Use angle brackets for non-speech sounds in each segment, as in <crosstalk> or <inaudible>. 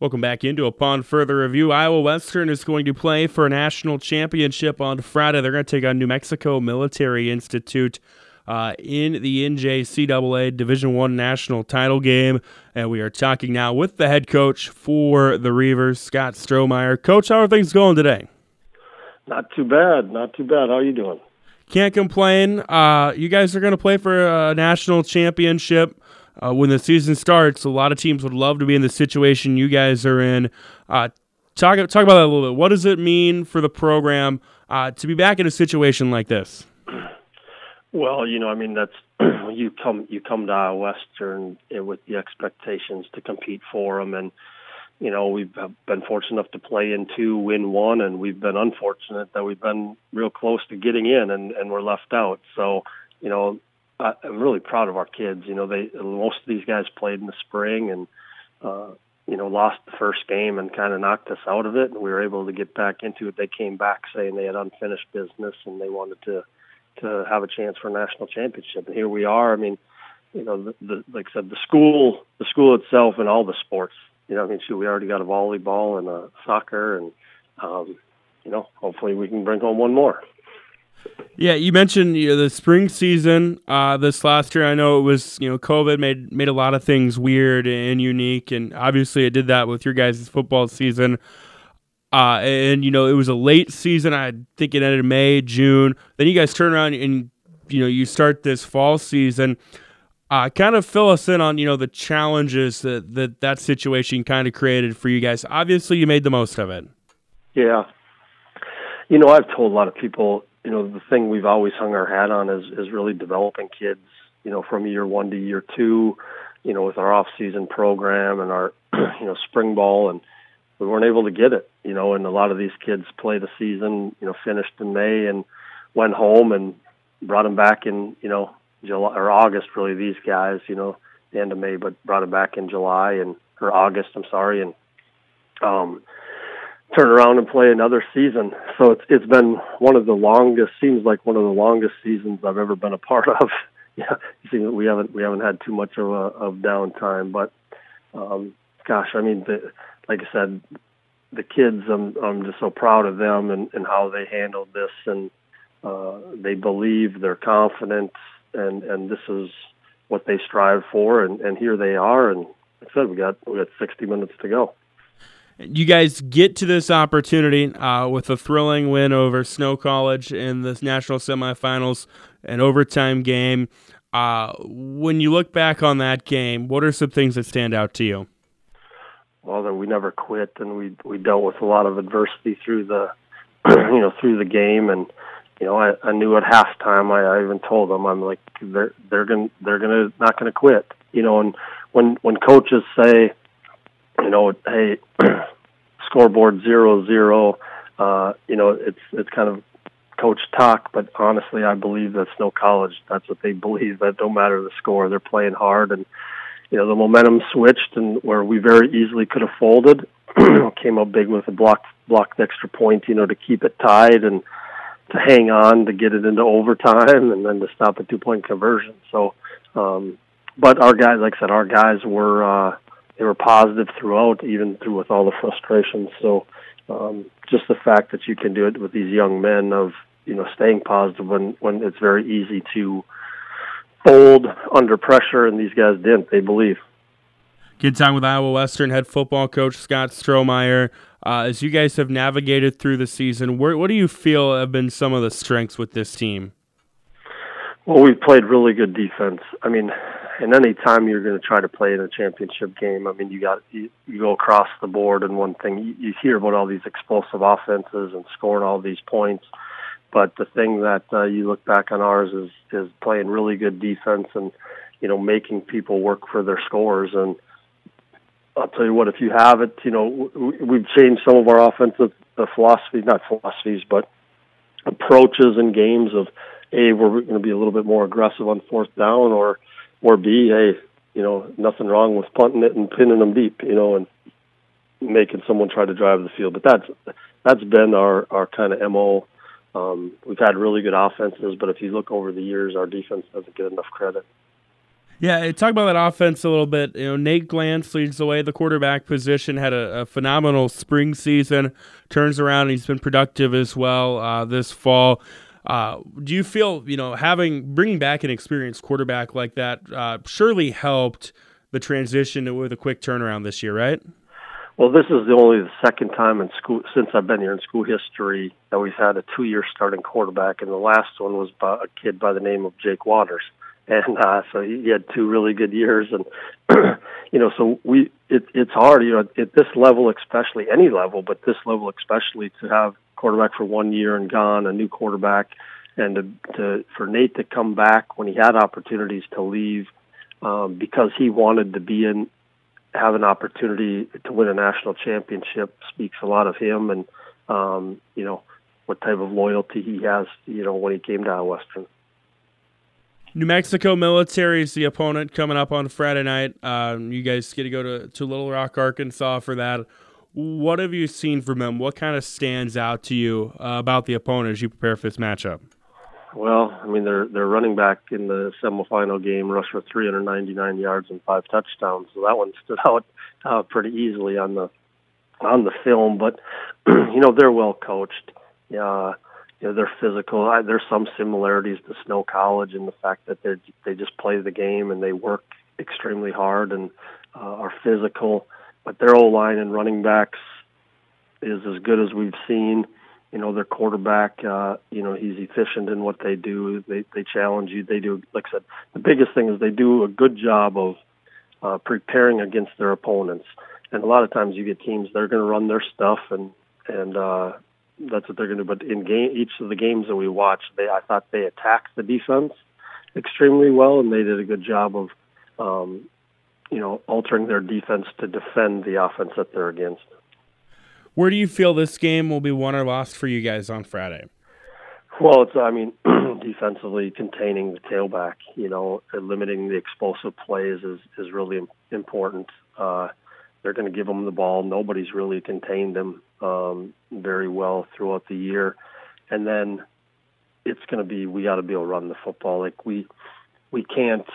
Welcome back into Upon Further Review. Iowa Western is going to play for a national championship on Friday. They're going to take on New Mexico Military Institute uh, in the NJCAA Division One national title game. And we are talking now with the head coach for the Reivers, Scott Strohmeier. Coach, how are things going today? Not too bad. Not too bad. How are you doing? Can't complain. Uh, you guys are going to play for a national championship uh, when the season starts, a lot of teams would love to be in the situation you guys are in. Uh, talk talk about that a little bit. What does it mean for the program uh, to be back in a situation like this? Well, you know, I mean, that's <clears throat> you come you come to Iowa Western with the expectations to compete for them, and you know we've been fortunate enough to play in two, win one, and we've been unfortunate that we've been real close to getting in, and and we're left out. So, you know, I'm really proud of our kids. You know, they most of these guys played in the spring and uh, you know lost the first game and kind of knocked us out of it, and we were able to get back into it. They came back saying they had unfinished business and they wanted to to have a chance for a national championship, and here we are. I mean, you know, the, the like I said, the school, the school itself, and all the sports. You know, I mean, shoot, we already got a volleyball and a soccer, and um, you know, hopefully we can bring home one more. Yeah, you mentioned you know, the spring season uh, this last year. I know it was you know COVID made made a lot of things weird and unique, and obviously it did that with your guys' football season. Uh, and you know it was a late season. I think it ended in May, June. Then you guys turn around and you know you start this fall season. Uh, kind of fill us in on you know the challenges that that, that situation kind of created for you guys. Obviously, you made the most of it. Yeah, you know I've told a lot of people you know the thing we've always hung our hat on is is really developing kids you know from year one to year two you know with our off season program and our <clears throat> you know spring ball and we weren't able to get it you know and a lot of these kids played the season you know finished in may and went home and brought them back in you know july or august really these guys you know the end of may but brought them back in july and or august i'm sorry and um turn around and play another season. So it's it's been one of the longest seems like one of the longest seasons I've ever been a part <laughs> of. yeah, you see, we haven't we haven't had too much of a of downtime, but um, gosh, I mean, the, like I said, the kids, I'm I'm just so proud of them and and how they handled this, and uh, they believe, they're confident, and and this is what they strive for, and and here they are, and like I said, we got we got 60 minutes to go you guys get to this opportunity uh, with a thrilling win over Snow College in the national semifinals, an overtime game. Uh, when you look back on that game, what are some things that stand out to you? Well, that we never quit, and we we dealt with a lot of adversity through the <clears throat> you know through the game, and you know I, I knew at halftime. I, I even told them I'm like they're they're gonna they're gonna not gonna quit. You know, and when when coaches say you know, hey, <clears throat> scoreboard zero zero. Uh, you know, it's it's kind of coach talk, but honestly, I believe that Snow College. That's what they believe. That don't matter the score, they're playing hard, and you know the momentum switched, and where we very easily could have folded, <clears throat> came up big with a block blocked extra point. You know, to keep it tied and to hang on to get it into overtime, and then to stop a two point conversion. So, um, but our guys, like I said, our guys were. Uh, they were positive throughout, even through with all the frustrations. So, um, just the fact that you can do it with these young men of you know staying positive when when it's very easy to fold under pressure, and these guys didn't. They believe. Good time with Iowa Western head football coach Scott Strohmeier. Uh, as you guys have navigated through the season, where, what do you feel have been some of the strengths with this team? Well, we've played really good defense. I mean, and any time you're going to try to play in a championship game, I mean, you got you, you go across the board, and one thing you, you hear about all these explosive offenses and scoring all these points, but the thing that uh, you look back on ours is is playing really good defense and you know making people work for their scores. And I'll tell you what, if you have it, you know we've changed some of our offensive uh, philosophies, not philosophies, but approaches and games of a we're going to be a little bit more aggressive on fourth down or or B, hey, you know, nothing wrong with punting it and pinning them deep, you know, and making someone try to drive the field. But that's that's been our our kind of mo. Um, we've had really good offenses, but if you look over the years, our defense doesn't get enough credit. Yeah, talk about that offense a little bit. You know, Nate Glantz leads the way. The quarterback position had a, a phenomenal spring season. Turns around, he's been productive as well uh, this fall. Uh, do you feel you know having bringing back an experienced quarterback like that uh, surely helped the transition with a quick turnaround this year, right? Well, this is the only the second time in school since I've been here in school history that we've had a two-year starting quarterback, and the last one was by a kid by the name of Jake Waters, and uh, so he he had two really good years, and <clears throat> you know, so we it, it's hard, you know, at this level, especially any level, but this level especially to have quarterback for one year and gone, a new quarterback, and to, to for Nate to come back when he had opportunities to leave um, because he wanted to be in have an opportunity to win a national championship speaks a lot of him and um, you know what type of loyalty he has you know when he came to Western. New Mexico military is the opponent coming up on Friday night. Um, you guys get to go to, to Little Rock, Arkansas for that. What have you seen from them? What kind of stands out to you uh, about the opponent as you prepare for this matchup? Well, I mean, their their running back in the semifinal game rushed for 399 yards and five touchdowns, so that one stood <laughs> out uh, pretty easily on the on the film. But <clears throat> you know, they're well coached. Yeah, you know, they're physical. I, there's some similarities to Snow College in the fact that they they just play the game and they work extremely hard and uh, are physical. But their O line and running backs is as good as we've seen. You know, their quarterback, uh, you know, he's efficient in what they do. They they challenge you. They do, like I said, the biggest thing is they do a good job of uh, preparing against their opponents. And a lot of times you get teams they're going to run their stuff and and uh, that's what they're going to do. But in game, each of the games that we watched, they I thought they attacked the defense extremely well, and they did a good job of um, you know, altering their defense to defend the offense that they're against. Where do you feel this game will be won or lost for you guys on Friday? Well, it's I mean, <clears throat> defensively containing the tailback, you know, limiting the explosive plays is is really important. Uh, they're going to give them the ball. Nobody's really contained them um, very well throughout the year, and then it's going to be we got to be able to run the football. Like we we can't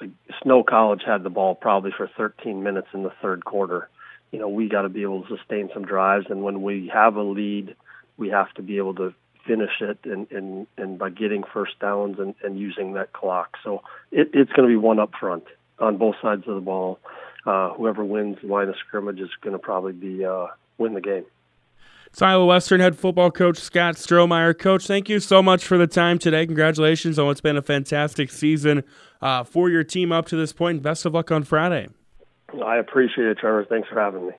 like Snow College had the ball probably for 13 minutes in the third quarter. You know, we got to be able to sustain some drives, and when we have a lead, we have to be able to finish it and and, and by getting first downs and, and using that clock. So it, it's going to be one up front on both sides of the ball. Uh, whoever wins the line of scrimmage is going to probably be uh, win the game. It's Iowa Western head football coach Scott Strohmeier. Coach, thank you so much for the time today. Congratulations on what's been a fantastic season uh, for your team up to this point. Best of luck on Friday. I appreciate it, Trevor. Thanks for having me.